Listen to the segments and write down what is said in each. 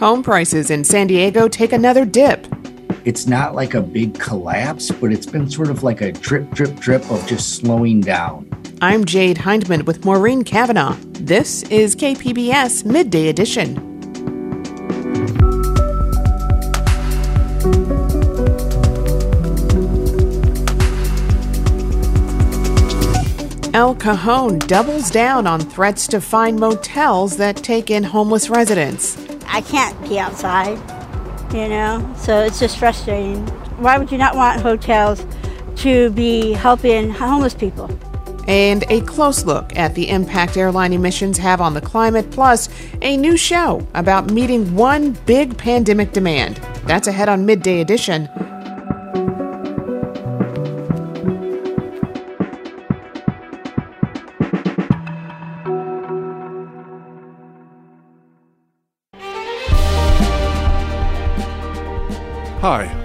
Home prices in San Diego take another dip. It's not like a big collapse, but it's been sort of like a drip, drip, drip of just slowing down. I'm Jade Hindman with Maureen Cavanaugh. This is KPBS Midday Edition. El Cajon doubles down on threats to fine motels that take in homeless residents. I can't be outside, you know, so it's just frustrating. Why would you not want hotels to be helping homeless people? And a close look at the impact airline emissions have on the climate, plus a new show about meeting one big pandemic demand. That's ahead on Midday Edition.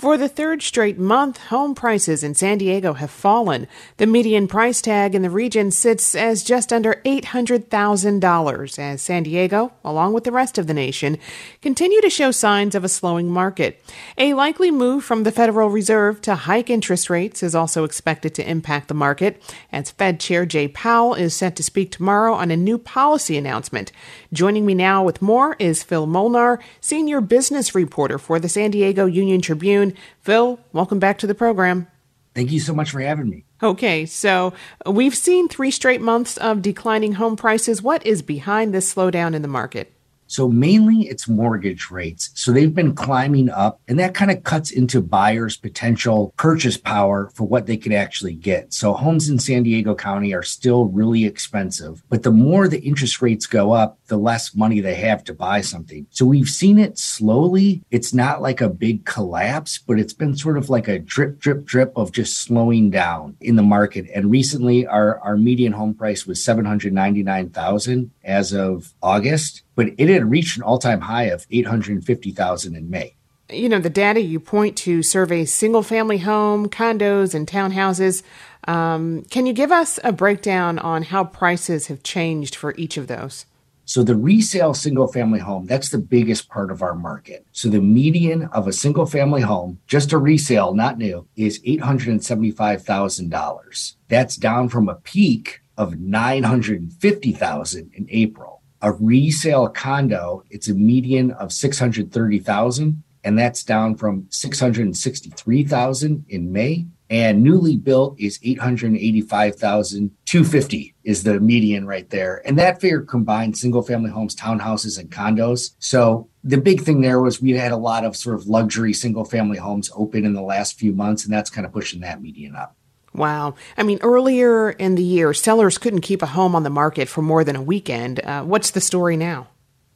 For the third straight month, home prices in San Diego have fallen. The median price tag in the region sits as just under $800,000 as San Diego, along with the rest of the nation, continue to show signs of a slowing market. A likely move from the Federal Reserve to hike interest rates is also expected to impact the market, as Fed Chair Jay Powell is set to speak tomorrow on a new policy announcement. Joining me now with more is Phil Molnar, senior business reporter for the San Diego Union Tribune. Phil, welcome back to the program. Thank you so much for having me. Okay, so we've seen three straight months of declining home prices. What is behind this slowdown in the market? So mainly it's mortgage rates. So they've been climbing up and that kind of cuts into buyers' potential purchase power for what they could actually get. So homes in San Diego County are still really expensive, but the more the interest rates go up, the less money they have to buy something. So we've seen it slowly. It's not like a big collapse, but it's been sort of like a drip, drip, drip of just slowing down in the market. And recently our, our median home price was 799,000 as of August but it had reached an all-time high of 850,000 in May. You know, the data you point to surveys single-family home, condos, and townhouses. Um, can you give us a breakdown on how prices have changed for each of those? So the resale single family home, that's the biggest part of our market. So the median of a single family home, just a resale, not new, is $875,000. That's down from a peak of 950,000 in April a resale condo, it's a median of 630,000 and that's down from 663,000 in May. And newly built is 885,250 is the median right there. And that figure combines single family homes, townhouses, and condos. So the big thing there was we had a lot of sort of luxury single family homes open in the last few months, and that's kind of pushing that median up. Wow. I mean, earlier in the year, sellers couldn't keep a home on the market for more than a weekend. Uh, what's the story now?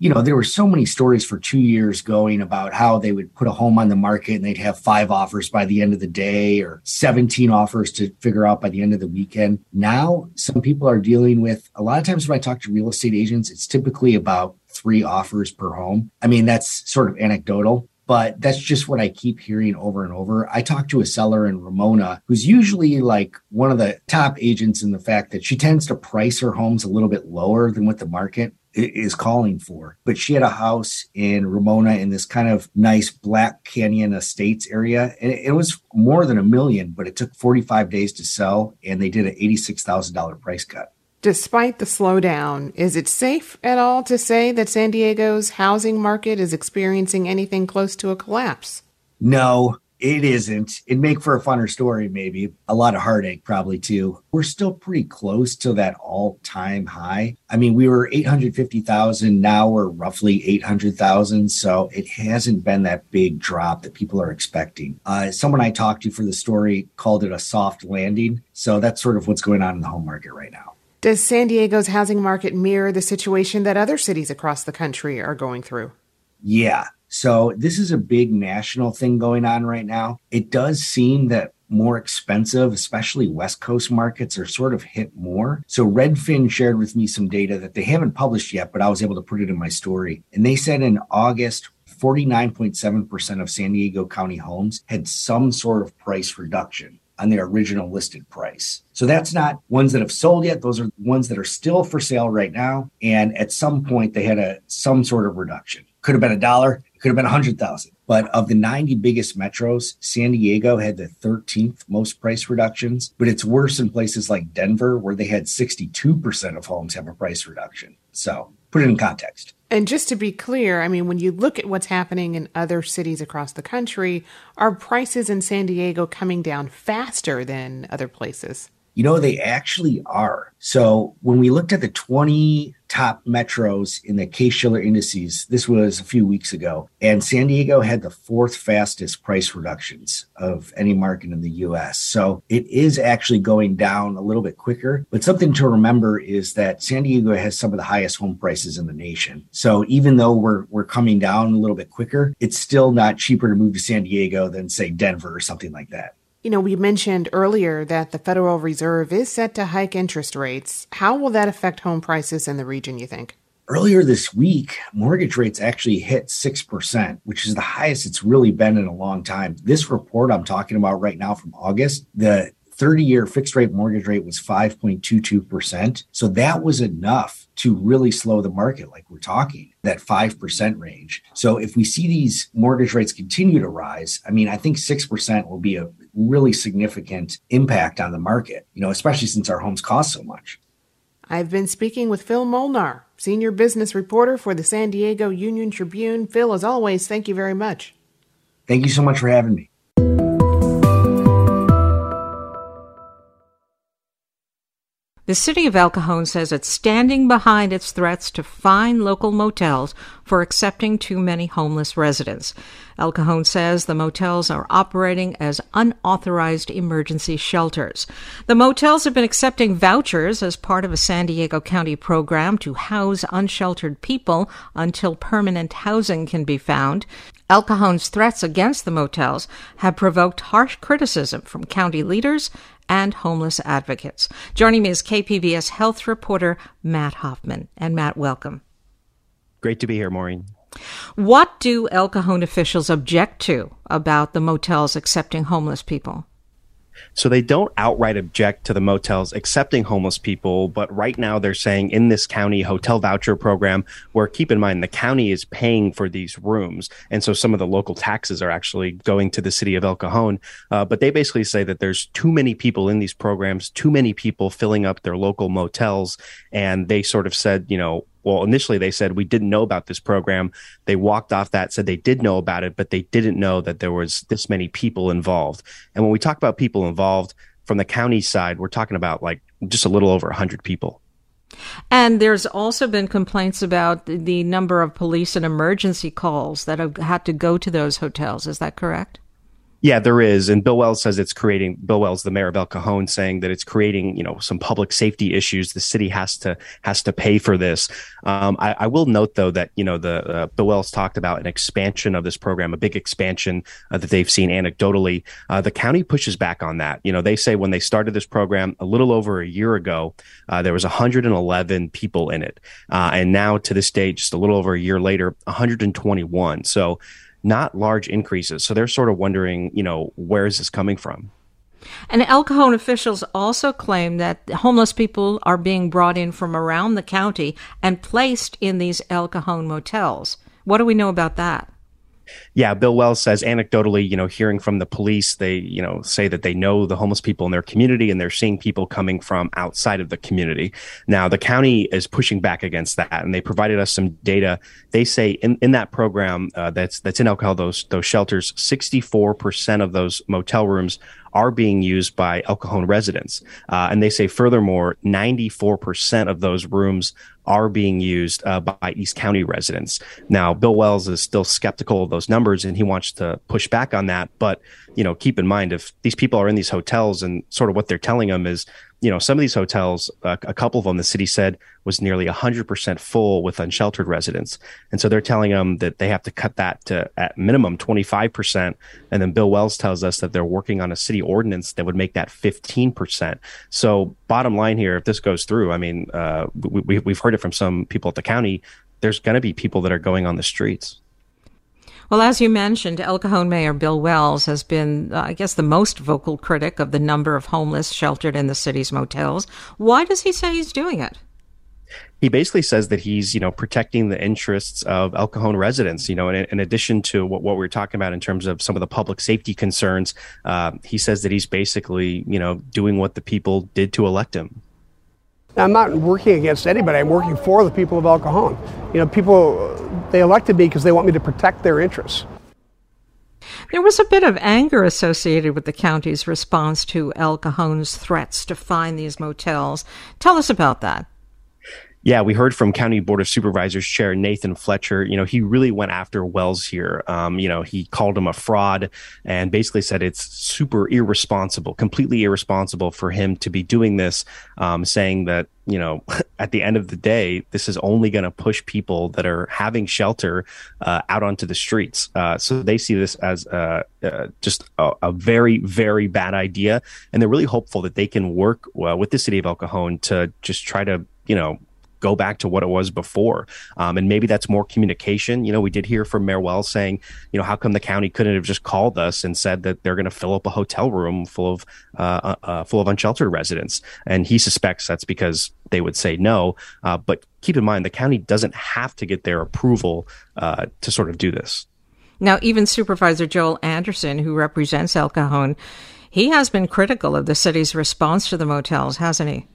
You know, there were so many stories for two years going about how they would put a home on the market and they'd have five offers by the end of the day or 17 offers to figure out by the end of the weekend. Now, some people are dealing with a lot of times when I talk to real estate agents, it's typically about three offers per home. I mean, that's sort of anecdotal, but that's just what I keep hearing over and over. I talked to a seller in Ramona who's usually like one of the top agents in the fact that she tends to price her homes a little bit lower than what the market is calling for. But she had a house in Ramona in this kind of nice Black Canyon Estates area. And it was more than a million, but it took 45 days to sell and they did an $86,000 price cut. Despite the slowdown, is it safe at all to say that San Diego's housing market is experiencing anything close to a collapse? No, It isn't. It'd make for a funner story, maybe. A lot of heartache, probably, too. We're still pretty close to that all time high. I mean, we were 850,000. Now we're roughly 800,000. So it hasn't been that big drop that people are expecting. Uh, someone I talked to for the story called it a soft landing. So that's sort of what's going on in the home market right now. Does San Diego's housing market mirror the situation that other cities across the country are going through? Yeah. So this is a big national thing going on right now. It does seem that more expensive, especially West Coast markets, are sort of hit more. So Redfin shared with me some data that they haven't published yet, but I was able to put it in my story. And they said in August, 49.7% of San Diego County homes had some sort of price reduction on their original listed price. So that's not ones that have sold yet. Those are ones that are still for sale right now. And at some point they had a some sort of reduction. Could have been a dollar, could have been a hundred thousand. But of the 90 biggest metros, San Diego had the 13th most price reductions. But it's worse in places like Denver, where they had 62% of homes have a price reduction. So put it in context. And just to be clear, I mean, when you look at what's happening in other cities across the country, are prices in San Diego coming down faster than other places? You know, they actually are. So when we looked at the 20 top metros in the Case Shiller indices, this was a few weeks ago, and San Diego had the fourth fastest price reductions of any market in the US. So it is actually going down a little bit quicker. But something to remember is that San Diego has some of the highest home prices in the nation. So even though we're we're coming down a little bit quicker, it's still not cheaper to move to San Diego than say Denver or something like that. You know, we mentioned earlier that the Federal Reserve is set to hike interest rates. How will that affect home prices in the region, you think? Earlier this week, mortgage rates actually hit 6%, which is the highest it's really been in a long time. This report I'm talking about right now from August, the 30 year fixed rate mortgage rate was 5.22%. So that was enough to really slow the market, like we're talking, that 5% range. So if we see these mortgage rates continue to rise, I mean, I think 6% will be a really significant impact on the market, you know, especially since our homes cost so much. I've been speaking with Phil Molnar, senior business reporter for the San Diego Union Tribune. Phil, as always, thank you very much. Thank you so much for having me. The city of El Cajon says it's standing behind its threats to fine local motels for accepting too many homeless residents. El Cajon says the motels are operating as unauthorized emergency shelters. The motels have been accepting vouchers as part of a San Diego County program to house unsheltered people until permanent housing can be found. El Cajon's threats against the motels have provoked harsh criticism from county leaders and homeless advocates. Joining me is KPBS health reporter Matt Hoffman. And Matt, welcome. Great to be here, Maureen. What do El Cajon officials object to about the motels accepting homeless people? So they don't outright object to the motels accepting homeless people, but right now they're saying in this county hotel voucher program, where keep in mind the county is paying for these rooms, and so some of the local taxes are actually going to the city of El Cajon. Uh, but they basically say that there's too many people in these programs, too many people filling up their local motels, and they sort of said, you know, well, initially they said we didn't know about this program. They walked off that, said they did know about it, but they didn't know that there was this many people involved. And when we talk about people involved from the county side, we're talking about like just a little over 100 people. And there's also been complaints about the number of police and emergency calls that have had to go to those hotels. Is that correct? Yeah, there is. And Bill Wells says it's creating, Bill Wells, the mayor of El Cajon, saying that it's creating, you know, some public safety issues. The city has to, has to pay for this. Um, I, I, will note though that, you know, the, uh, Bill Wells talked about an expansion of this program, a big expansion uh, that they've seen anecdotally. Uh, the county pushes back on that. You know, they say when they started this program a little over a year ago, uh, there was 111 people in it. Uh, and now to this day, just a little over a year later, 121. So, not large increases. So they're sort of wondering, you know, where is this coming from? And El Cajon officials also claim that homeless people are being brought in from around the county and placed in these El Cajon motels. What do we know about that? Yeah, Bill Wells says anecdotally, you know, hearing from the police, they, you know, say that they know the homeless people in their community and they're seeing people coming from outside of the community. Now, the county is pushing back against that and they provided us some data. They say in, in that program uh, that's that's in Cajon, those those shelters, 64% of those motel rooms are being used by El Cajon residents. Uh, and they say furthermore, 94% of those rooms are being used uh, by East County residents. Now, Bill Wells is still skeptical of those numbers and he wants to push back on that. But, you know, keep in mind if these people are in these hotels and sort of what they're telling them is, you know, some of these hotels, uh, a couple of them, the city said was nearly 100% full with unsheltered residents. And so they're telling them that they have to cut that to at minimum 25%. And then Bill Wells tells us that they're working on a city ordinance that would make that 15%. So bottom line here, if this goes through, I mean, uh, we, we've heard it from some people at the county. There's going to be people that are going on the streets. Well, as you mentioned, El Cajon Mayor Bill Wells has been, uh, I guess, the most vocal critic of the number of homeless sheltered in the city's motels. Why does he say he's doing it? he basically says that he's you know protecting the interests of El Cajon residents. You know, in, in addition to what, what we were talking about in terms of some of the public safety concerns, uh, he says that he's basically you know doing what the people did to elect him. I'm not working against anybody. I'm working for the people of El Cajon. You know, people they elected me because they want me to protect their interests. There was a bit of anger associated with the county's response to El Cajon's threats to fine these motels. Tell us about that. Yeah, we heard from County Board of Supervisors Chair Nathan Fletcher. You know, he really went after Wells here. Um, you know, he called him a fraud and basically said it's super irresponsible, completely irresponsible for him to be doing this, um, saying that, you know, at the end of the day, this is only going to push people that are having shelter uh, out onto the streets. Uh, so they see this as uh, uh just a, a, very, very bad idea. And they're really hopeful that they can work uh, with the city of El Cajon to just try to, you know, go back to what it was before. Um, and maybe that's more communication. You know, we did hear from Mayor Wells saying, you know, how come the county couldn't have just called us and said that they're going to fill up a hotel room full of uh, uh, uh, full of unsheltered residents? And he suspects that's because they would say no. Uh, but keep in mind, the county doesn't have to get their approval uh, to sort of do this. Now, even Supervisor Joel Anderson, who represents El Cajon, he has been critical of the city's response to the motels, hasn't he?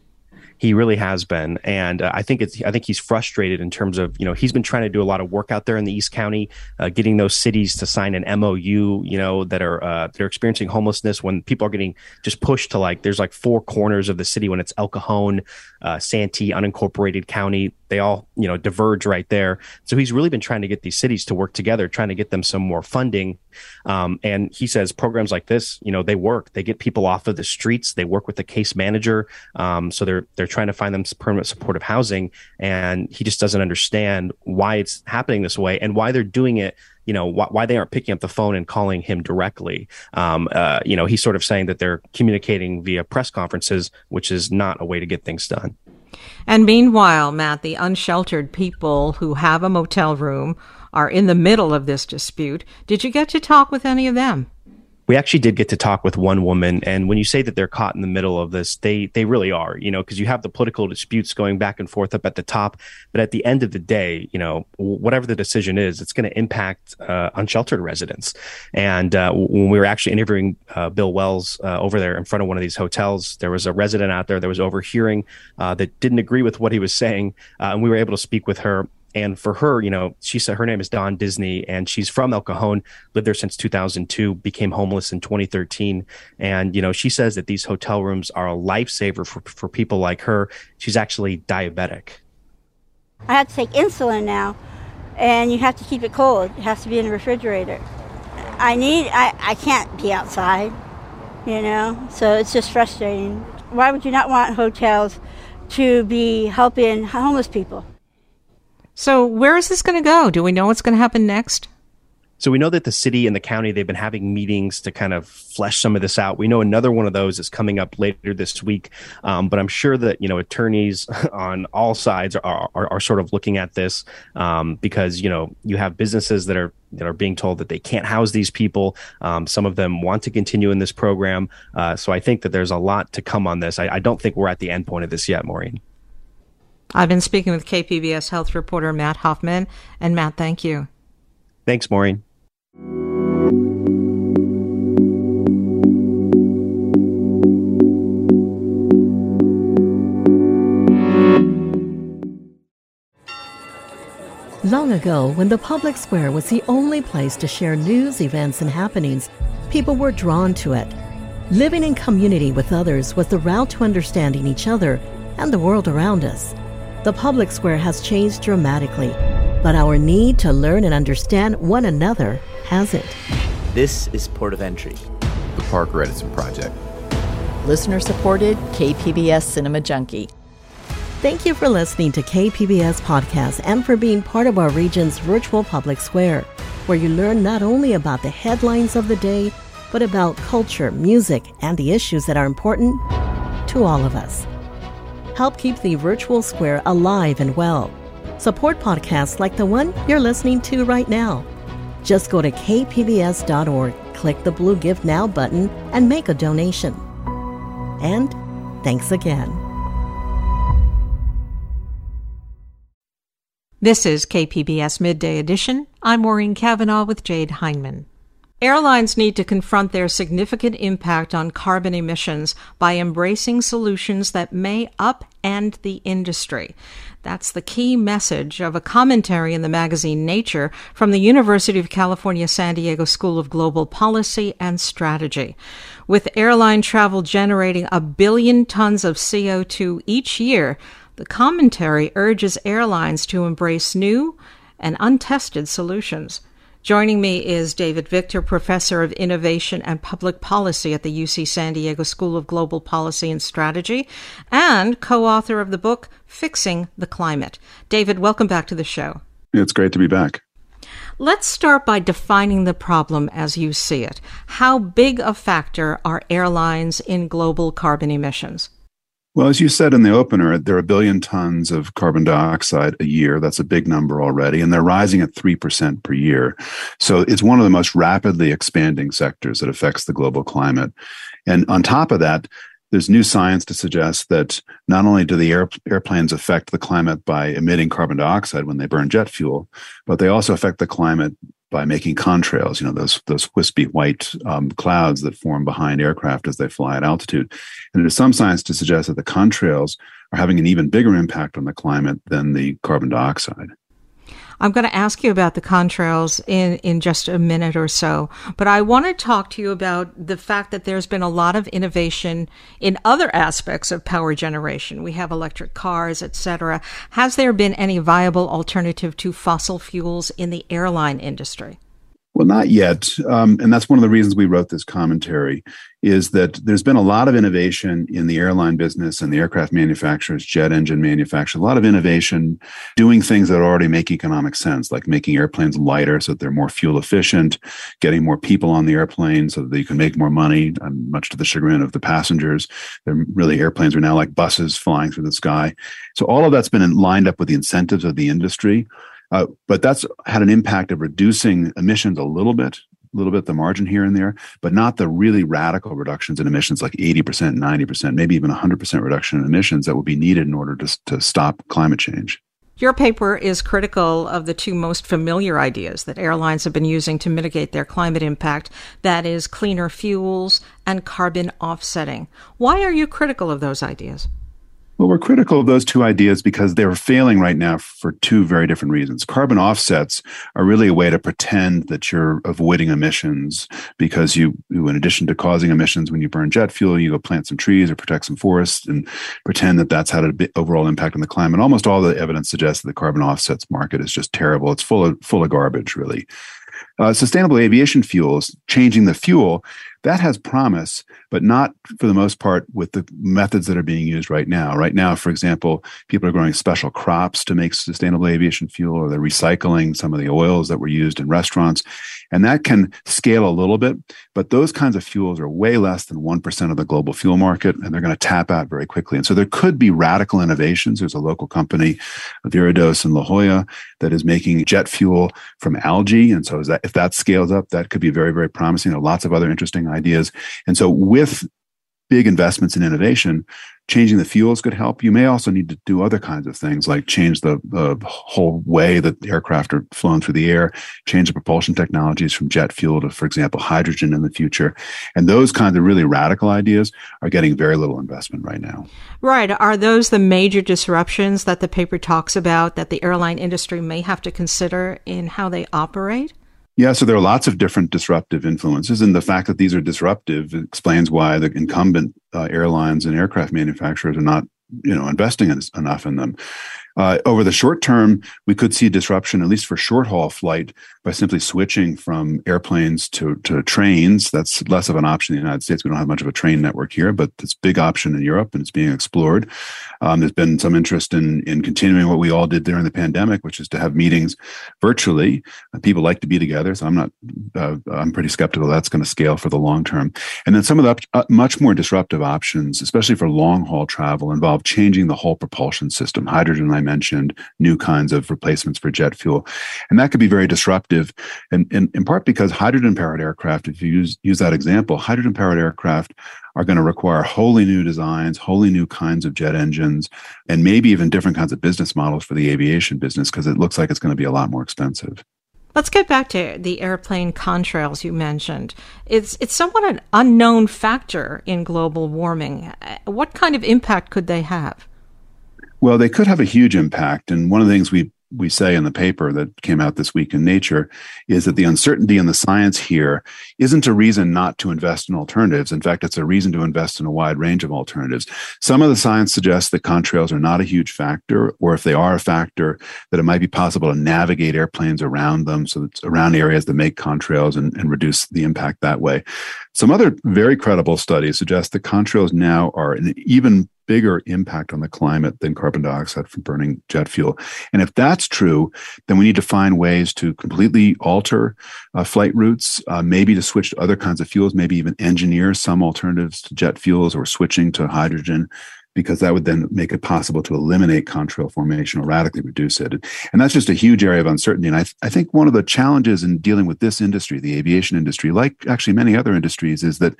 He really has been, and uh, I think it's I think he's frustrated in terms of you know he's been trying to do a lot of work out there in the East County, uh, getting those cities to sign an MOU, you know, that are uh, they're experiencing homelessness when people are getting just pushed to like there's like four corners of the city when it's El Cajon, uh, Santee, unincorporated county they all you know diverge right there. So he's really been trying to get these cities to work together, trying to get them some more funding. Um, and he says programs like this, you know, they work. They get people off of the streets. They work with the case manager. Um, so they're they're trying to find them permanent supportive housing. And he just doesn't understand why it's happening this way and why they're doing it you know why, why, they aren't picking up the phone and calling him directly. Um, uh, you know, he's sort of saying that they're communicating via press conferences, which is not a way to get things done. And meanwhile, Matt, the unsheltered people who have a motel room are in the middle of this dispute. Did you get to talk with any of them? We actually did get to talk with one woman. And when you say that they're caught in the middle of this they they really are you know because you have the political disputes going back and forth up at the top. But at the end of the day you know whatever the decision is it's going to impact uh, unsheltered residents. And uh, when we were actually interviewing uh, bill wells uh, over there in front of one of these hotels there was a resident out there that was overhearing uh, that didn't agree with what he was saying uh, and we were able to speak with her and for her, you know, she said her name is Dawn Disney and she's from El Cajon, lived there since 2002, became homeless in 2013. And, you know, she says that these hotel rooms are a lifesaver for, for people like her. She's actually diabetic. I have to take insulin now and you have to keep it cold. It has to be in the refrigerator. I need, I, I can't be outside, you know, so it's just frustrating. Why would you not want hotels to be helping homeless people? So, where is this going to go? Do we know what's going to happen next? So we know that the city and the county they've been having meetings to kind of flesh some of this out. We know another one of those is coming up later this week, um, but I'm sure that you know attorneys on all sides are are, are sort of looking at this um, because you know you have businesses that are that are being told that they can't house these people. Um, some of them want to continue in this program, uh, so I think that there's a lot to come on this. I, I don't think we're at the end point of this yet, Maureen. I've been speaking with KPBS health reporter Matt Hoffman. And Matt, thank you. Thanks, Maureen. Long ago, when the public square was the only place to share news, events, and happenings, people were drawn to it. Living in community with others was the route to understanding each other and the world around us. The public square has changed dramatically, but our need to learn and understand one another hasn't. This is Port of Entry, the Parker Edison Project. Listener supported KPBS Cinema Junkie. Thank you for listening to KPBS Podcast and for being part of our region's virtual public square, where you learn not only about the headlines of the day, but about culture, music, and the issues that are important to all of us. Help keep the virtual square alive and well. Support podcasts like the one you're listening to right now. Just go to kpbs.org, click the blue Give Now button, and make a donation. And thanks again. This is KPBS Midday Edition. I'm Maureen Cavanaugh with Jade Hindman. Airlines need to confront their significant impact on carbon emissions by embracing solutions that may upend the industry. That's the key message of a commentary in the magazine Nature from the University of California San Diego School of Global Policy and Strategy. With airline travel generating a billion tons of CO2 each year, the commentary urges airlines to embrace new and untested solutions. Joining me is David Victor, Professor of Innovation and Public Policy at the UC San Diego School of Global Policy and Strategy, and co author of the book Fixing the Climate. David, welcome back to the show. It's great to be back. Let's start by defining the problem as you see it. How big a factor are airlines in global carbon emissions? Well, as you said in the opener, there are a billion tons of carbon dioxide a year. That's a big number already, and they're rising at 3% per year. So it's one of the most rapidly expanding sectors that affects the global climate. And on top of that, there's new science to suggest that not only do the air, airplanes affect the climate by emitting carbon dioxide when they burn jet fuel, but they also affect the climate by making contrails, you know, those those wispy white um, clouds that form behind aircraft as they fly at altitude. And there's some science to suggest that the contrails are having an even bigger impact on the climate than the carbon dioxide. I'm going to ask you about the contrails in, in just a minute or so, but I want to talk to you about the fact that there's been a lot of innovation in other aspects of power generation. We have electric cars, etc. Has there been any viable alternative to fossil fuels in the airline industry? Well, not yet. Um, and that's one of the reasons we wrote this commentary is that there's been a lot of innovation in the airline business and the aircraft manufacturers, jet engine manufacturers, a lot of innovation doing things that already make economic sense, like making airplanes lighter so that they're more fuel efficient, getting more people on the airplane so that you can make more money, um, much to the chagrin of the passengers. They're really airplanes are now like buses flying through the sky. So all of that's been lined up with the incentives of the industry. Uh, but that's had an impact of reducing emissions a little bit, a little bit the margin here and there, but not the really radical reductions in emissions like 80%, 90%, maybe even 100% reduction in emissions that would be needed in order to, to stop climate change. Your paper is critical of the two most familiar ideas that airlines have been using to mitigate their climate impact that is, cleaner fuels and carbon offsetting. Why are you critical of those ideas? Well, we're critical of those two ideas because they're failing right now for two very different reasons. Carbon offsets are really a way to pretend that you're avoiding emissions because you, in addition to causing emissions when you burn jet fuel, you go plant some trees or protect some forests and pretend that that's had an overall impact on the climate. Almost all the evidence suggests that the carbon offsets market is just terrible. It's full of full of garbage, really. Uh, sustainable aviation fuels, changing the fuel, that has promise, but not for the most part with the methods that are being used right now. Right now, for example, people are growing special crops to make sustainable aviation fuel, or they're recycling some of the oils that were used in restaurants. And that can scale a little bit, but those kinds of fuels are way less than 1% of the global fuel market, and they're going to tap out very quickly. And so there could be radical innovations. There's a local company, Viridos in La Jolla, that is making jet fuel from algae. And so that, if that scales up, that could be very, very promising. There are lots of other interesting ideas. And so with big investments in innovation, changing the fuels could help. You may also need to do other kinds of things like change the whole way that aircraft are flown through the air, change the propulsion technologies from jet fuel to, for example, hydrogen in the future. And those kinds of really radical ideas are getting very little investment right now. Right. Are those the major disruptions that the paper talks about that the airline industry may have to consider in how they operate? Yeah, so there are lots of different disruptive influences, and the fact that these are disruptive explains why the incumbent uh, airlines and aircraft manufacturers are not, you know, investing in, enough in them. Uh, over the short term, we could see disruption, at least for short haul flight, by simply switching from airplanes to, to trains. That's less of an option in the United States. We don't have much of a train network here, but it's a big option in Europe and it's being explored. Um, there's been some interest in, in continuing what we all did during the pandemic, which is to have meetings virtually. Uh, people like to be together, so I'm not, uh, I'm pretty skeptical that's going to scale for the long term. And then some of the uh, much more disruptive options, especially for long haul travel, involve changing the whole propulsion system. Hydrogen, I mentioned, new kinds of replacements for jet fuel. And that could be very disruptive, and, and in part because hydrogen powered aircraft, if you use, use that example, hydrogen powered aircraft are going to require wholly new designs, wholly new kinds of jet engines, and maybe even different kinds of business models for the aviation business because it looks like it's going to be a lot more expensive. Let's get back to the airplane contrails you mentioned. It's it's somewhat an unknown factor in global warming. What kind of impact could they have? Well, they could have a huge impact. And one of the things we we say in the paper that came out this week in Nature is that the uncertainty in the science here isn't a reason not to invest in alternatives. In fact, it's a reason to invest in a wide range of alternatives. Some of the science suggests that contrails are not a huge factor, or if they are a factor, that it might be possible to navigate airplanes around them, so it's around areas that make contrails and, and reduce the impact that way. Some other very credible studies suggest that contrails now are an even bigger impact on the climate than carbon dioxide from burning jet fuel. And if that's true, then we need to find ways to completely alter uh, flight routes, uh, maybe to switch to other kinds of fuels, maybe even engineer some alternatives to jet fuels or switching to hydrogen because that would then make it possible to eliminate contrail formation or radically reduce it. And that's just a huge area of uncertainty. And I, th- I think one of the challenges in dealing with this industry, the aviation industry, like actually many other industries, is that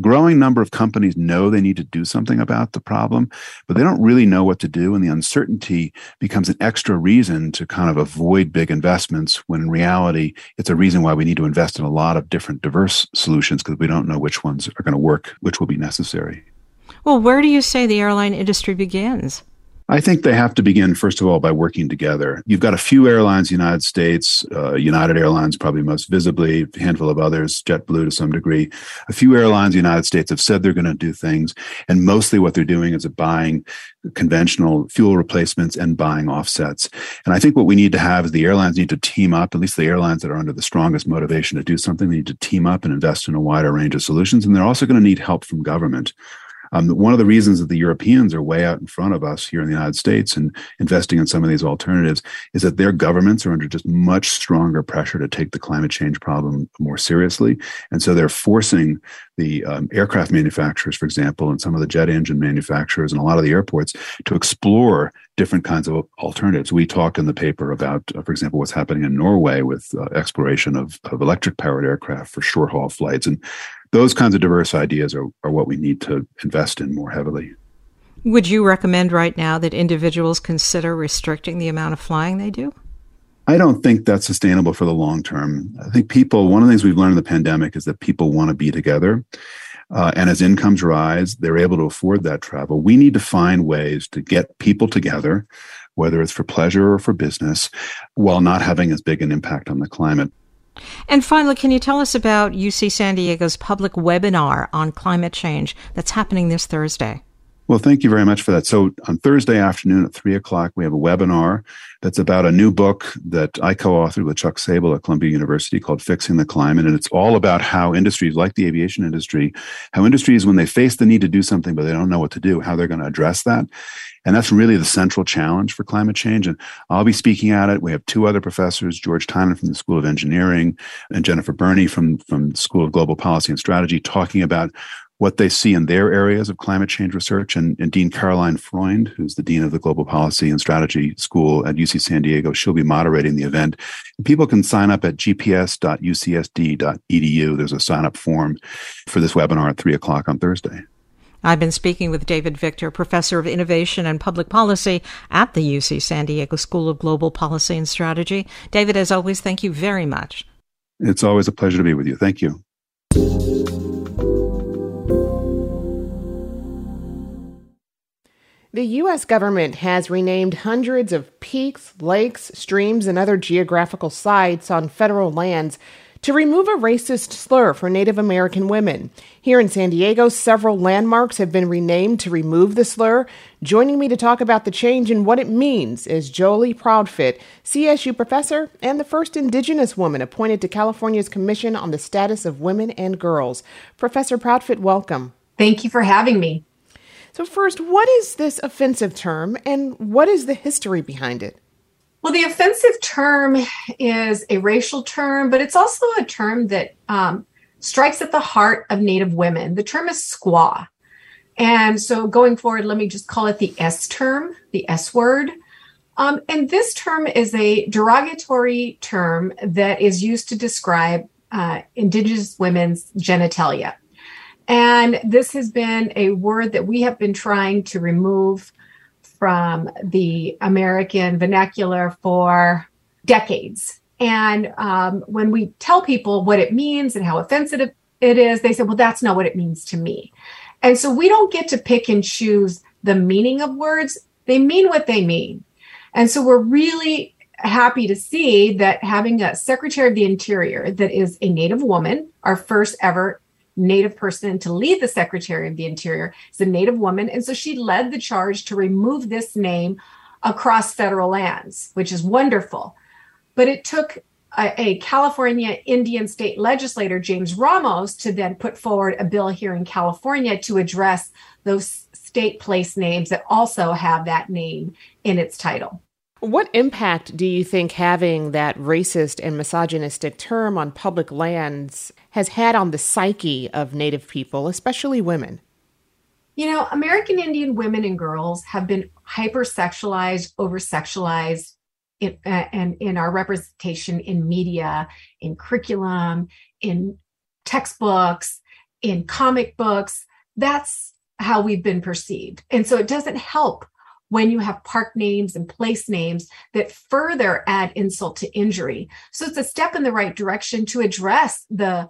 growing number of companies know they need to do something about the problem, but they don't really know what to do. And the uncertainty becomes an extra reason to kind of avoid big investments when in reality, it's a reason why we need to invest in a lot of different diverse solutions because we don't know which ones are going to work, which will be necessary. Well, where do you say the airline industry begins? I think they have to begin, first of all, by working together. You've got a few airlines, United States, uh, United Airlines, probably most visibly, a handful of others, JetBlue to some degree. A few airlines, United States, have said they're going to do things. And mostly what they're doing is buying conventional fuel replacements and buying offsets. And I think what we need to have is the airlines need to team up, at least the airlines that are under the strongest motivation to do something, they need to team up and invest in a wider range of solutions. And they're also going to need help from government. Um, one of the reasons that the Europeans are way out in front of us here in the United States and investing in some of these alternatives is that their governments are under just much stronger pressure to take the climate change problem more seriously. And so they're forcing the um, aircraft manufacturers, for example, and some of the jet engine manufacturers and a lot of the airports to explore different kinds of alternatives. We talk in the paper about, uh, for example, what's happening in Norway with uh, exploration of, of electric powered aircraft for short haul flights. And those kinds of diverse ideas are, are what we need to invest in more heavily. Would you recommend right now that individuals consider restricting the amount of flying they do? I don't think that's sustainable for the long term. I think people, one of the things we've learned in the pandemic is that people want to be together. Uh, and as incomes rise, they're able to afford that travel. We need to find ways to get people together, whether it's for pleasure or for business, while not having as big an impact on the climate. And finally, can you tell us about UC San Diego's public webinar on climate change that's happening this Thursday? Well, thank you very much for that. So, on Thursday afternoon at three o'clock, we have a webinar that's about a new book that I co authored with Chuck Sabel at Columbia University called Fixing the Climate. And it's all about how industries like the aviation industry, how industries, when they face the need to do something, but they don't know what to do, how they're going to address that. And that's really the central challenge for climate change. And I'll be speaking at it. We have two other professors, George Tynan from the School of Engineering and Jennifer Burney from, from the School of Global Policy and Strategy, talking about what they see in their areas of climate change research. And, and, Dean Caroline Freund, who's the Dean of the Global Policy and Strategy School at UC San Diego, she'll be moderating the event. And people can sign up at gps.ucsd.edu. There's a sign up form for this webinar at three o'clock on Thursday. I've been speaking with David Victor, Professor of Innovation and Public Policy at the UC San Diego School of Global Policy and Strategy. David, as always, thank you very much. It's always a pleasure to be with you. Thank you. The U.S. government has renamed hundreds of peaks, lakes, streams, and other geographical sites on federal lands to remove a racist slur for Native American women. Here in San Diego, several landmarks have been renamed to remove the slur. Joining me to talk about the change and what it means is Joely Proudfit, CSU professor and the first Indigenous woman appointed to California's Commission on the Status of Women and Girls. Professor Proudfit, welcome. Thank you for having me. So, first, what is this offensive term and what is the history behind it? Well, the offensive term is a racial term, but it's also a term that um, strikes at the heart of Native women. The term is squaw. And so going forward, let me just call it the S term, the S word. Um, and this term is a derogatory term that is used to describe uh, Indigenous women's genitalia. And this has been a word that we have been trying to remove from the American vernacular for decades. And um, when we tell people what it means and how offensive it is, they say, well, that's not what it means to me. And so we don't get to pick and choose the meaning of words, they mean what they mean. And so we're really happy to see that having a Secretary of the Interior that is a Native woman, our first ever Native person to lead the Secretary of the Interior is a Native woman. And so she led the charge to remove this name across federal lands, which is wonderful. But it took a, a, California Indian state legislator, James Ramos, to then put forward a bill here in California to address those state place names that also have that name in its title. What impact do you think having that racist and misogynistic term on public lands has had on the psyche of Native people, especially women? You know, American Indian women and girls have been hypersexualized, oversexualized, in, uh, and in our representation in media, in curriculum, in textbooks, in comic books. That's how we've been perceived. And so it doesn't help when you have park names and place names that further add insult to injury. So it's a step in the right direction to address the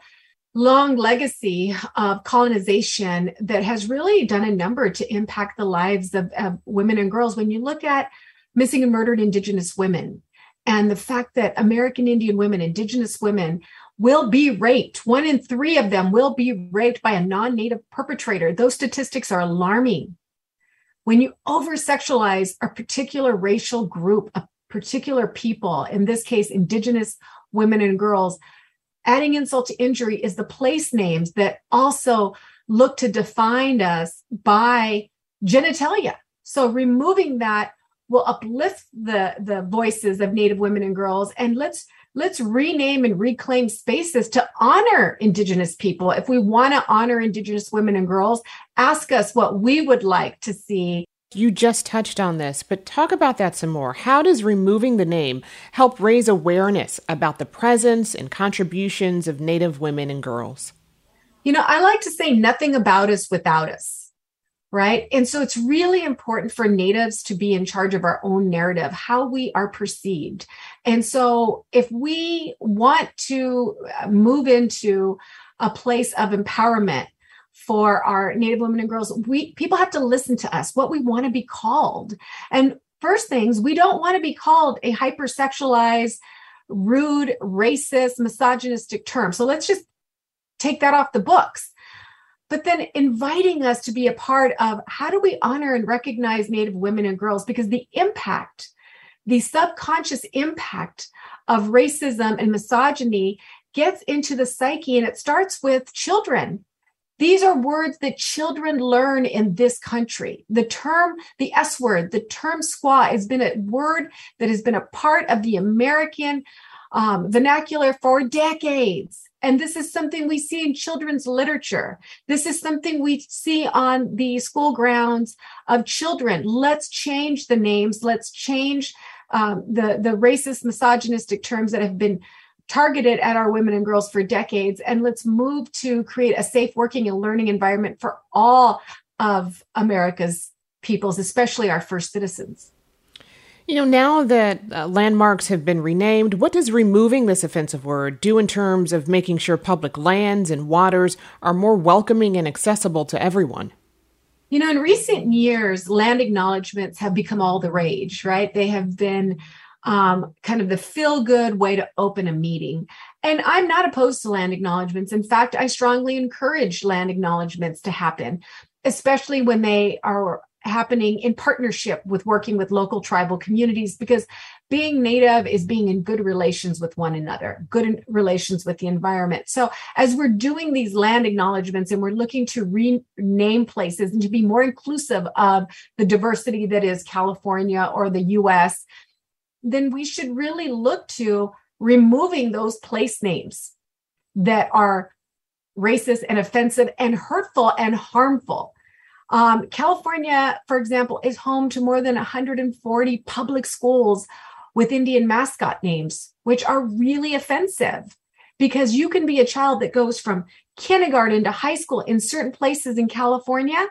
long legacy of colonization that has really done a number to impact the lives of, of, women and girls. When you look at missing and murdered Indigenous women and the fact that American Indian women, Indigenous women, will be raped, one in three of them will be raped by a non native perpetrator. Those statistics are alarming when you over sexualize a particular racial group, a particular people, in this case, Indigenous women and girls, adding insult to injury is the place names that also look to define us by genitalia. So removing that will uplift the, the voices of Native women and girls. And let's let's rename and reclaim spaces to honor Indigenous people. If we want to honor Indigenous women and girls, ask us what we would like to see. You just touched on this, but talk about that some more. How does removing the name help raise awareness about the presence and contributions of Native women and girls? You know, I like to say nothing about us without us right? And so it's really important for natives to be in charge of our own narrative, how we are perceived. And so if we want to uh, move into a place of empowerment for our native women and girls, we people have to listen to us, what we want to be called. And first things, we don't want to be called a hypersexualized, rude, racist, misogynistic term. So let's just take that off the books but then inviting us to be a part of how do we honor and recognize Native women and girls? Because the impact, the subconscious impact of racism and misogyny gets into the psyche and it starts with children. These are words that children learn in this country. The term, the S word, the term squaw has been a word that has been a part of the American um, vernacular for decades. And this is something we see in children's literature. This is something we see on the school grounds of children. Let's change the names. Let's change um, the, the racist, misogynistic terms that have been targeted at our women and girls for decades. And let's move to create a safe working and learning environment for all of America's peoples, especially our first citizens. You know, now that uh, landmarks have been renamed, what does removing this offensive word do in terms of making sure public lands and waters are more welcoming and accessible to everyone? You know, in recent years, land acknowledgments have become all the rage, right? They have been um, kind of the feel good way to open a meeting. And I'm not opposed to land acknowledgments. In fact, I strongly encourage land acknowledgments to happen, especially when they are happening in partnership with working with local tribal communities because being native is being in good relations with one another good relations with the environment. So as we're doing these land acknowledgments and we're looking to rename places and to be more inclusive of the diversity that is california or the us then we should really look to removing those place names that are racist and offensive and hurtful and harmful um, California, for example, is home to more than 140 public schools with Indian mascot names, which are really offensive because you can be a child that goes from kindergarten to high school in certain places in California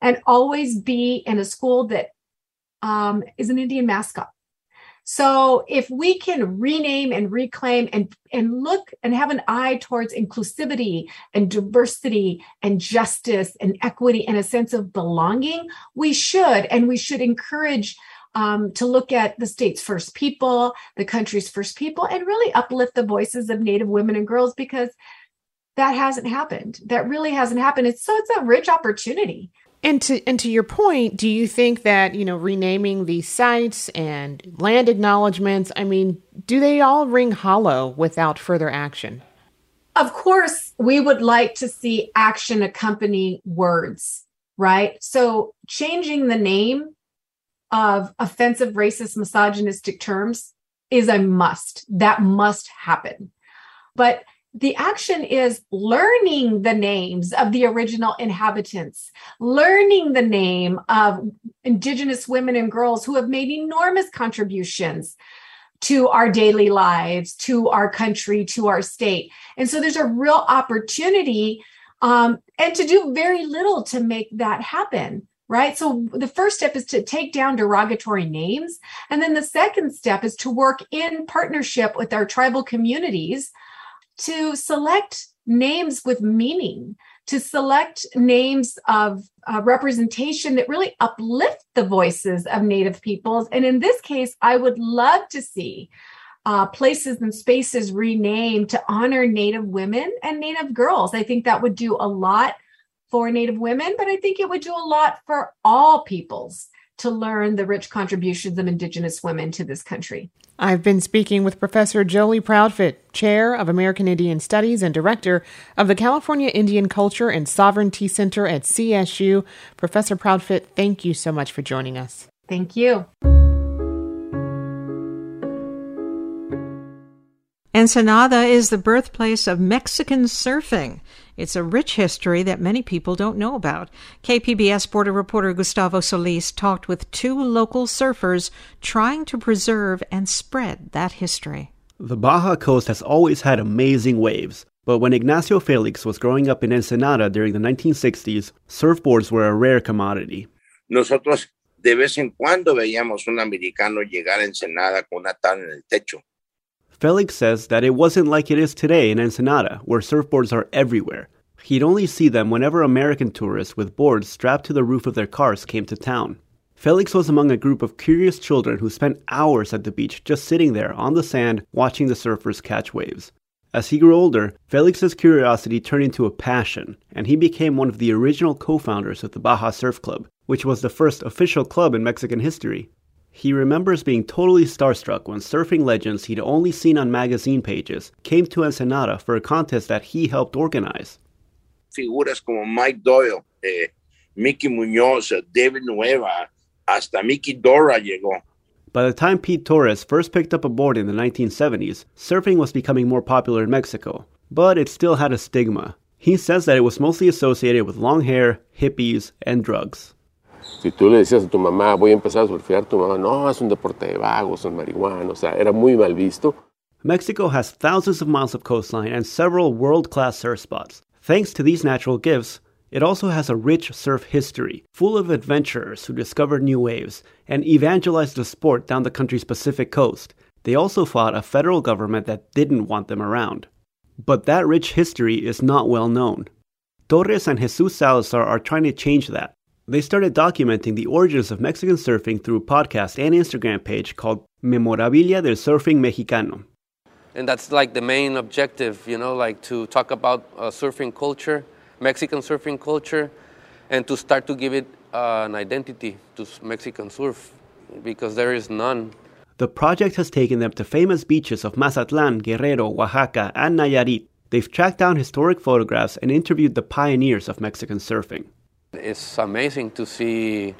and always be in a school that um, is an Indian mascot. So if we can rename and reclaim and, and look and have an eye towards inclusivity and diversity and justice and equity and a sense of belonging, we should, and we should encourage um, to look at the state's first people, the country's first people, and really uplift the voices of Native women and girls because that hasn't happened. That really hasn't happened. It's so it's a rich opportunity. And to and to your point, do you think that you know renaming these sites and land acknowledgments? I mean, do they all ring hollow without further action? Of course, we would like to see action accompany words, right? So changing the name of offensive, racist, misogynistic terms is a must. That must happen. But the action is learning the names of the original inhabitants, learning the name of Indigenous women and girls who have made enormous contributions to our daily lives, to our country, to our state. And so there's a real opportunity um, and to do very little to make that happen. Right. So the first step is to take down derogatory names. And then the second step is to work in partnership with our tribal communities to select names with meaning, to select names of uh, representation that really uplift the voices of Native peoples. And in this case, I would love to see uh, places and spaces renamed to honor Native women and Native girls. I think that would do a lot for Native women, but I think it would do a lot for all peoples to learn the rich contributions of Indigenous women to this country. I've been speaking with Professor Joely Proudfit, Chair of American Indian Studies and Director of the California Indian Culture and Sovereignty Center at CSU. Professor Proudfit, thank you so much for joining us. Thank you. Ensenada is the birthplace of Mexican surfing. It's a rich history that many people don't know about. KPBS border reporter Gustavo Solis talked with two local surfers trying to preserve and spread that history. The Baja coast has always had amazing waves, but when Ignacio Felix was growing up in Ensenada during the 1960s, surfboards were a rare commodity. Nosotros de vez en cuando veíamos un americano llegar a Ensenada con una tabla en el techo. Felix says that it wasn't like it is today in Ensenada, where surfboards are everywhere. He'd only see them whenever American tourists with boards strapped to the roof of their cars came to town. Felix was among a group of curious children who spent hours at the beach just sitting there on the sand watching the surfers catch waves. As he grew older, Felix's curiosity turned into a passion, and he became one of the original co founders of the Baja Surf Club, which was the first official club in Mexican history. He remembers being totally starstruck when surfing legends he'd only seen on magazine pages came to Ensenada for a contest that he helped organize. Figuras como Mike Doyle, eh, Mickey Muñoz, David Nuuhiwa, hasta Mickey Dora llegó. By the time Pete Torres first picked up a board in the 1970s, surfing was becoming more popular in Mexico, but it still had a stigma. He says that it was mostly associated with long hair, hippies, and drugs. Si tú le decías a tu mamá, voy a empezar a surfear, tu mamá, no, es un deporte de vagos, son marihuanos, o sea, era muy mal visto. Mexico has thousands of miles of coastline and several world class surf spots. Thanks to these natural gifts, It also has a rich surf history, full of adventurers who discovered new waves and evangelized the sport down the country's Pacific coast. They also fought a federal government that didn't want them around. But that rich history is not well known. Torres and Jesus Salazar are trying to change that. They started documenting the origins of Mexican surfing through a podcast and Instagram page called Memorabilia del Surfing Mexicano. And that's like the main objective, you know, like to talk about uh, surfing culture, Mexican surfing culture, and to start to give it uh, an identity to Mexican surf because there is none. The project has taken them to famous beaches of Mazatlan, Guerrero, Oaxaca, and Nayarit. They've tracked down historic photographs and interviewed the pioneers of Mexican surfing. It's amazing to see,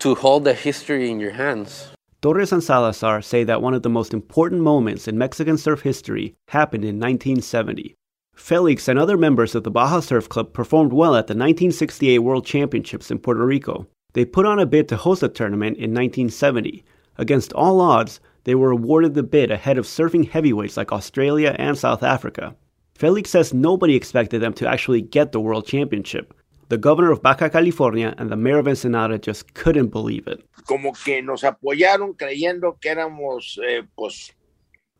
to hold the history in your hands. Torres and Salazar say that one of the most important moments in Mexican surf history happened in 1970. Felix and other members of the Baja Surf Club performed well at the 1968 World Championships in Puerto Rico. They put on a bid to host the tournament in 1970. Against all odds, they were awarded the bid ahead of surfing heavyweights like Australia and South Africa. Felix says nobody expected them to actually get the World Championship. The governor of Baja California and the mayor of Ensenada just couldn't believe it. Como que nos apoyaron creyendo que éramos eh, pues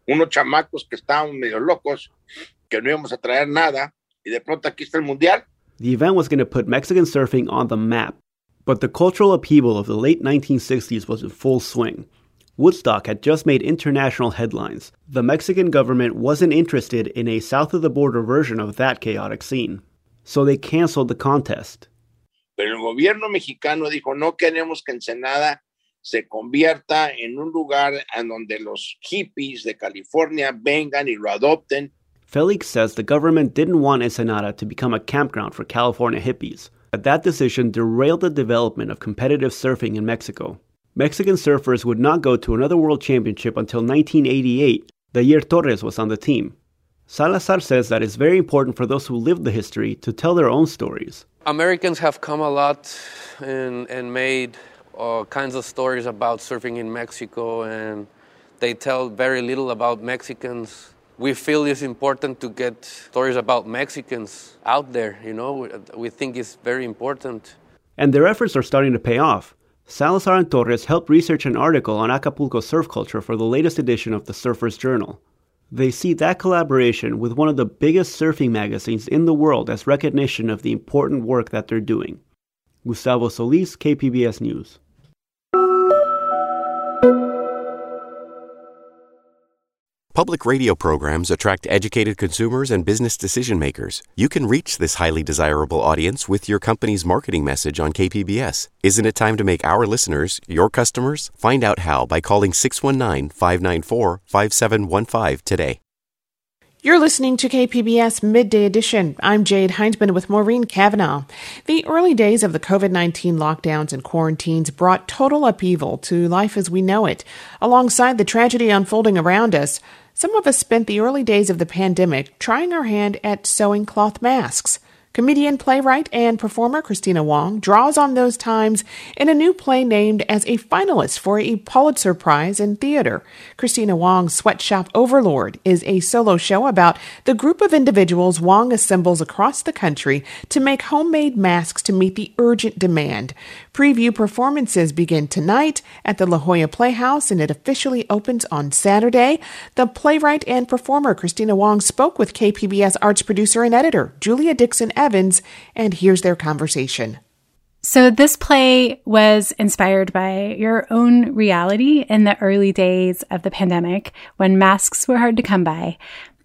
unos chamacos que estábamos medio locos, que no íbamos a traer nada, y de pronto aquí está el mundial. The event was going to put Mexican surfing on the map, but the cultural upheaval of the late 1960s was in full swing. Woodstock had just made international headlines. The Mexican government wasn't interested in a south of the border version of that chaotic scene so they canceled the contest. Pero el gobierno mexicano dijo, no queremos que Ensenada se convierta en un lugar en donde los hippies de California vengan y lo adopten. Felix says the government didn't want Ensenada to become a campground for California hippies, but that decision derailed the development of competitive surfing in Mexico. Mexican surfers would not go to another world championship until 1988, the year Torres was on the team. Salazar says that it's very important for those who lived the history to tell their own stories. Americans have come a lot and, and made all kinds of stories about surfing in Mexico, and they tell very little about Mexicans. We feel it's important to get stories about Mexicans out there, you know, we think it's very important. And their efforts are starting to pay off. Salazar and Torres helped research an article on Acapulco surf culture for the latest edition of the Surfer's Journal. They see that collaboration with one of the biggest surfing magazines in the world as recognition of the important work that they're doing. Gustavo Solis, KPBS News. Public radio programs attract educated consumers and business decision makers. You can reach this highly desirable audience with your company's marketing message on KPBS. Isn't it time to make our listeners your customers? Find out how by calling 619 594 5715 today. You're listening to KPBS Midday Edition. I'm Jade Hindman with Maureen Cavanaugh. The early days of the COVID 19 lockdowns and quarantines brought total upheaval to life as we know it. Alongside the tragedy unfolding around us, some of us spent the early days of the pandemic trying our hand at sewing cloth masks. Comedian, playwright, and performer Christina Wong draws on those times in a new play named as a finalist for a Pulitzer Prize in theater. Christina Wong's Sweatshop Overlord is a solo show about the group of individuals Wong assembles across the country to make homemade masks to meet the urgent demand. Preview performances begin tonight at the La Jolla Playhouse and it officially opens on Saturday. The playwright and performer Christina Wong spoke with KPBS arts producer and editor Julia Dixon Evans, and here's their conversation. So, this play was inspired by your own reality in the early days of the pandemic when masks were hard to come by.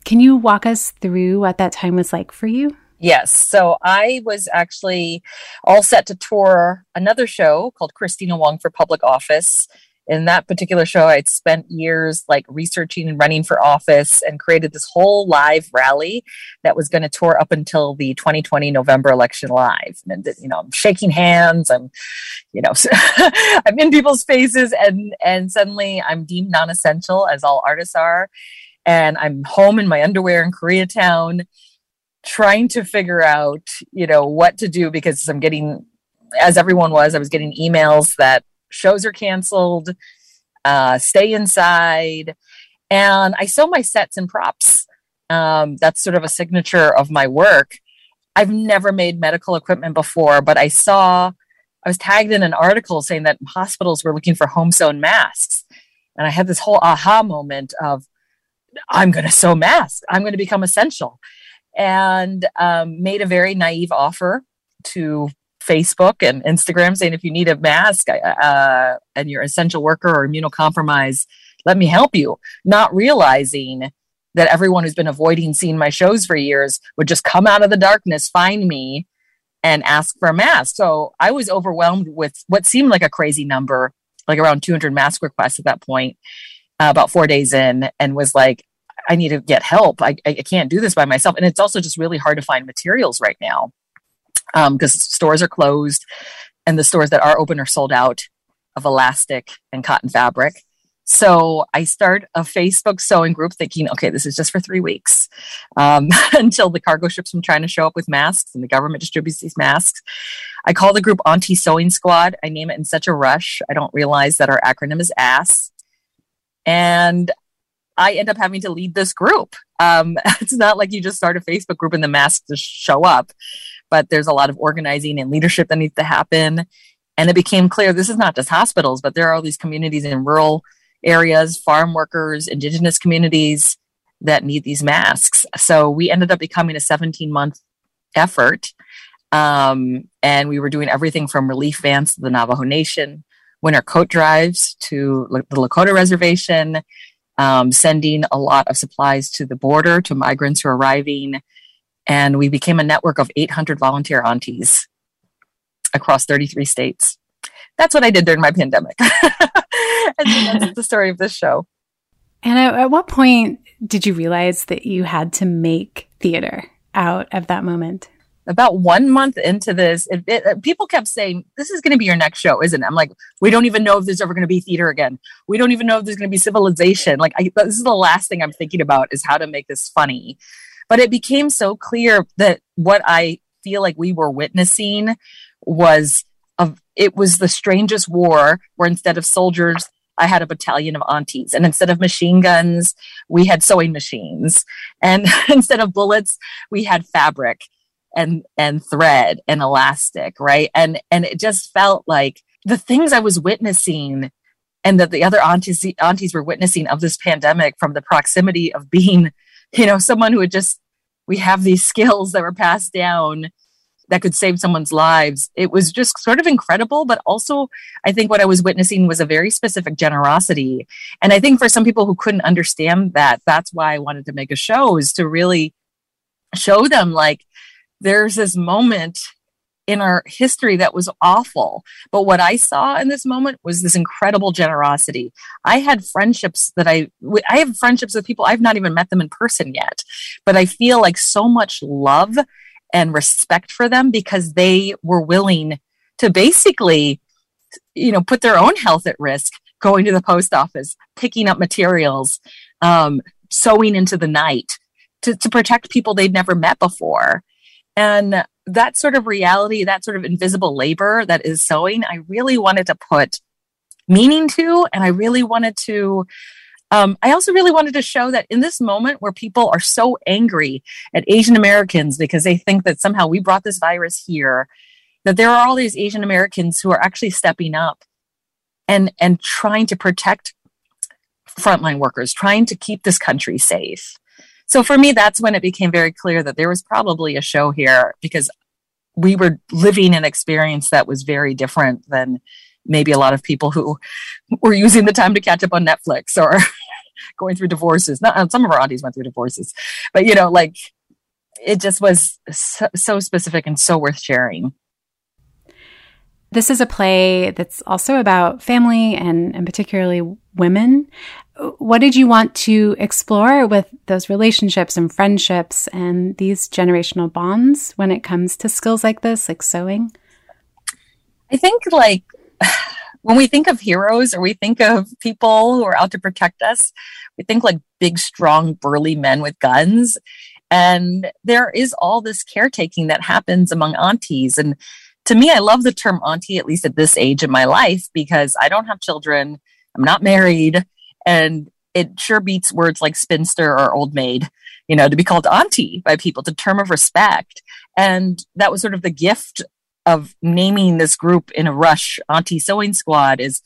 Can you walk us through what that time was like for you? Yes. So I was actually all set to tour another show called Christina Wong for Public Office in that particular show, I'd spent years like researching and running for office and created this whole live rally that was going to tour up until the 2020 November election live. And, you know, I'm shaking hands. I'm, you know, I'm in people's faces and, and suddenly I'm deemed non-essential as all artists are. And I'm home in my underwear in Koreatown trying to figure out, you know, what to do because I'm getting, as everyone was, I was getting emails that shows are canceled, uh, stay inside. And I sew my sets and props. Um, that's sort of a signature of my work. I've never made medical equipment before, but I saw, I was tagged in an article saying that hospitals were looking for home sewn masks. And I had this whole aha moment of, I'm going to sew masks. I'm going to become essential. And um, made a very naive offer to Facebook and Instagram saying, if you need a mask uh, and you're essential worker or immunocompromised, let me help you. Not realizing that everyone who's been avoiding seeing my shows for years would just come out of the darkness, find me, and ask for a mask. So I was overwhelmed with what seemed like a crazy number, like around 200 mask requests at that point, uh, about four days in, and was like, I need to get help. I, I can't do this by myself. And it's also just really hard to find materials right now because um, stores are closed and the stores that are open are sold out of elastic and cotton fabric. So I start a Facebook sewing group thinking, okay, this is just for three weeks um, until the cargo ships from China show up with masks and the government distributes these masks. I call the group Auntie Sewing Squad. I name it in such a rush. I don't realize that our acronym is ASS. And I end up having to lead this group. Um, it's not like you just start a Facebook group and the masks just show up, but there's a lot of organizing and leadership that needs to happen. And it became clear this is not just hospitals, but there are all these communities in rural areas, farm workers, indigenous communities that need these masks. So we ended up becoming a 17 month effort. Um, and we were doing everything from relief vans to the Navajo Nation, winter coat drives to the Lakota Reservation, um, sending a lot of supplies to the border to migrants who are arriving. And we became a network of 800 volunteer aunties across 33 states. That's what I did during my pandemic. and that's the story of this show. And at, at what point did you realize that you had to make theater out of that moment? about one month into this, it, it, uh, people kept saying, This is going to be your next show, isn't it? I'm like, We don't even know if there's ever going to be theater again. We don't even know if there's going to be civilization. Like, I, this is the last thing I'm thinking about is how to make this funny. But it became so clear that what I feel like we were witnessing was of it was the strangest war where instead of soldiers I had a battalion of aunties. And instead of machine guns, we had sewing machines. And instead of bullets, we had fabric and and thread and elastic, right? And and it just felt like the things I was witnessing and that the other aunties aunties were witnessing of this pandemic from the proximity of being, you know, someone who had just we have these skills that were passed down that could save someone's lives. It was just sort of incredible, but also I think what I was witnessing was a very specific generosity. And I think for some people who couldn't understand that, that's why I wanted to make a show is to really show them like there's this moment in our history that was awful. But what I saw in this moment was this incredible generosity. I had friendships that I I have friendships with people I've not even met them in person yet, but I feel like so much love and respect for them because they were willing to basically you know put their own health at risk going to the post office picking up materials um, sewing into the night to, to protect people they'd never met before and that sort of reality that sort of invisible labor that is sewing i really wanted to put meaning to and i really wanted to um, I also really wanted to show that in this moment where people are so angry at Asian Americans because they think that somehow we brought this virus here, that there are all these Asian Americans who are actually stepping up and and trying to protect frontline workers, trying to keep this country safe. So for me, that's when it became very clear that there was probably a show here because we were living an experience that was very different than maybe a lot of people who were using the time to catch up on Netflix or going through divorces. Not uh, some of our aunties went through divorces, but you know, like it just was so, so specific and so worth sharing. This is a play that's also about family and, and particularly women. What did you want to explore with those relationships and friendships and these generational bonds when it comes to skills like this, like sewing? I think like when we think of heroes or we think of people who are out to protect us, we think like big, strong, burly men with guns. And there is all this caretaking that happens among aunties. And to me, I love the term auntie, at least at this age in my life, because I don't have children, I'm not married, and it sure beats words like spinster or old maid you know, to be called auntie by people, It's a term of respect. And that was sort of the gift of naming this group in a rush, Auntie Sewing Squad, is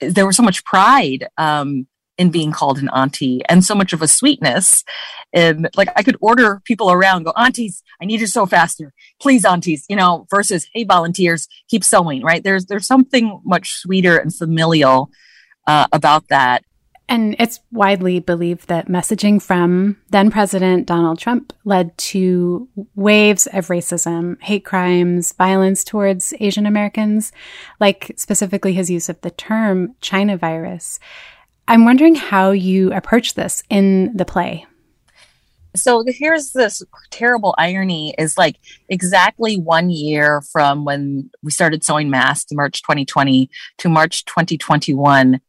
there was so much pride um, in being called an auntie and so much of a sweetness. And like I could order people around, go, aunties, I need you sew faster. Please, aunties, you know, versus, hey, volunteers, keep sewing, right? There's there's something much sweeter and familial uh, about that. And it's widely believed that messaging from then President Donald Trump led to waves of racism, hate crimes, violence towards Asian Americans, like specifically his use of the term China virus. I'm wondering how you approach this in the play. So here's this terrible irony is like exactly one year from when we started sewing masks, March 2020 to March 2021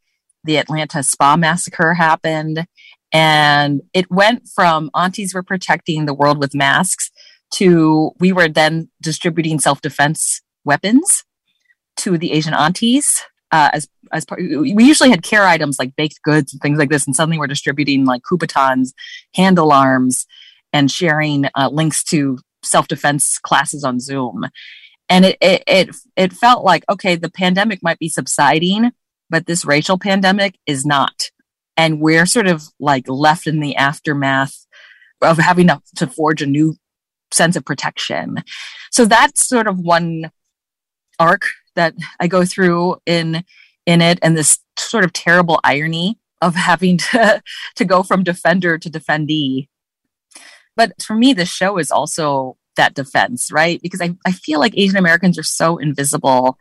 the Atlanta spa massacre happened. And it went from aunties were protecting the world with masks to we were then distributing self defense weapons to the Asian aunties. Uh, as as part, we usually had care items like baked goods and things like this, and suddenly we're distributing like Kubotans, hand alarms, and sharing uh, links to self defense classes on Zoom. And it, it it it felt like okay, the pandemic might be subsiding, but this racial pandemic is not. And we're sort of like left in the aftermath of having to, to forge a new sense of protection. So that's sort of one arc that I go through in in it and this sort of terrible irony of having to to go from defender to defendee. But for me, this show is also that defense, right? Because I, I feel like Asian Americans are so invisible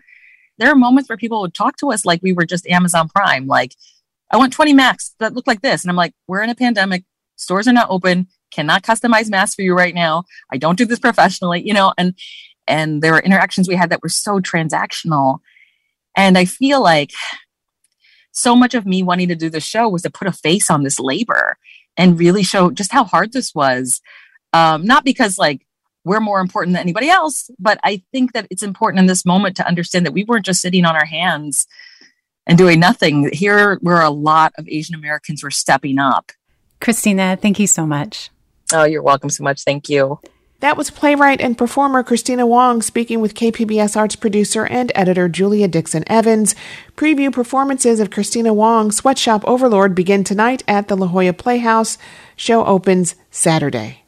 there are moments where people would talk to us like we were just Amazon Prime, like, I want 20 masks that look like this. And I'm like, we're in a pandemic, stores are not open, cannot customize masks for you right now. I don't do this professionally, you know, and and there were interactions we had that were so transactional. And I feel like so much of me wanting to do the show was to put a face on this labor and really show just how hard this was. Um, not because like we're more important than anybody else. But I think that it's important in this moment to understand that we weren't just sitting on our hands and doing nothing. Here, where a lot of Asian Americans were stepping up. Christina, thank you so much. Oh, you're welcome so much. Thank you. That was playwright and performer Christina Wong speaking with KPBS arts producer and editor Julia Dixon Evans. Preview performances of Christina Wong, Sweatshop Overlord begin tonight at the La Jolla Playhouse. Show opens Saturday.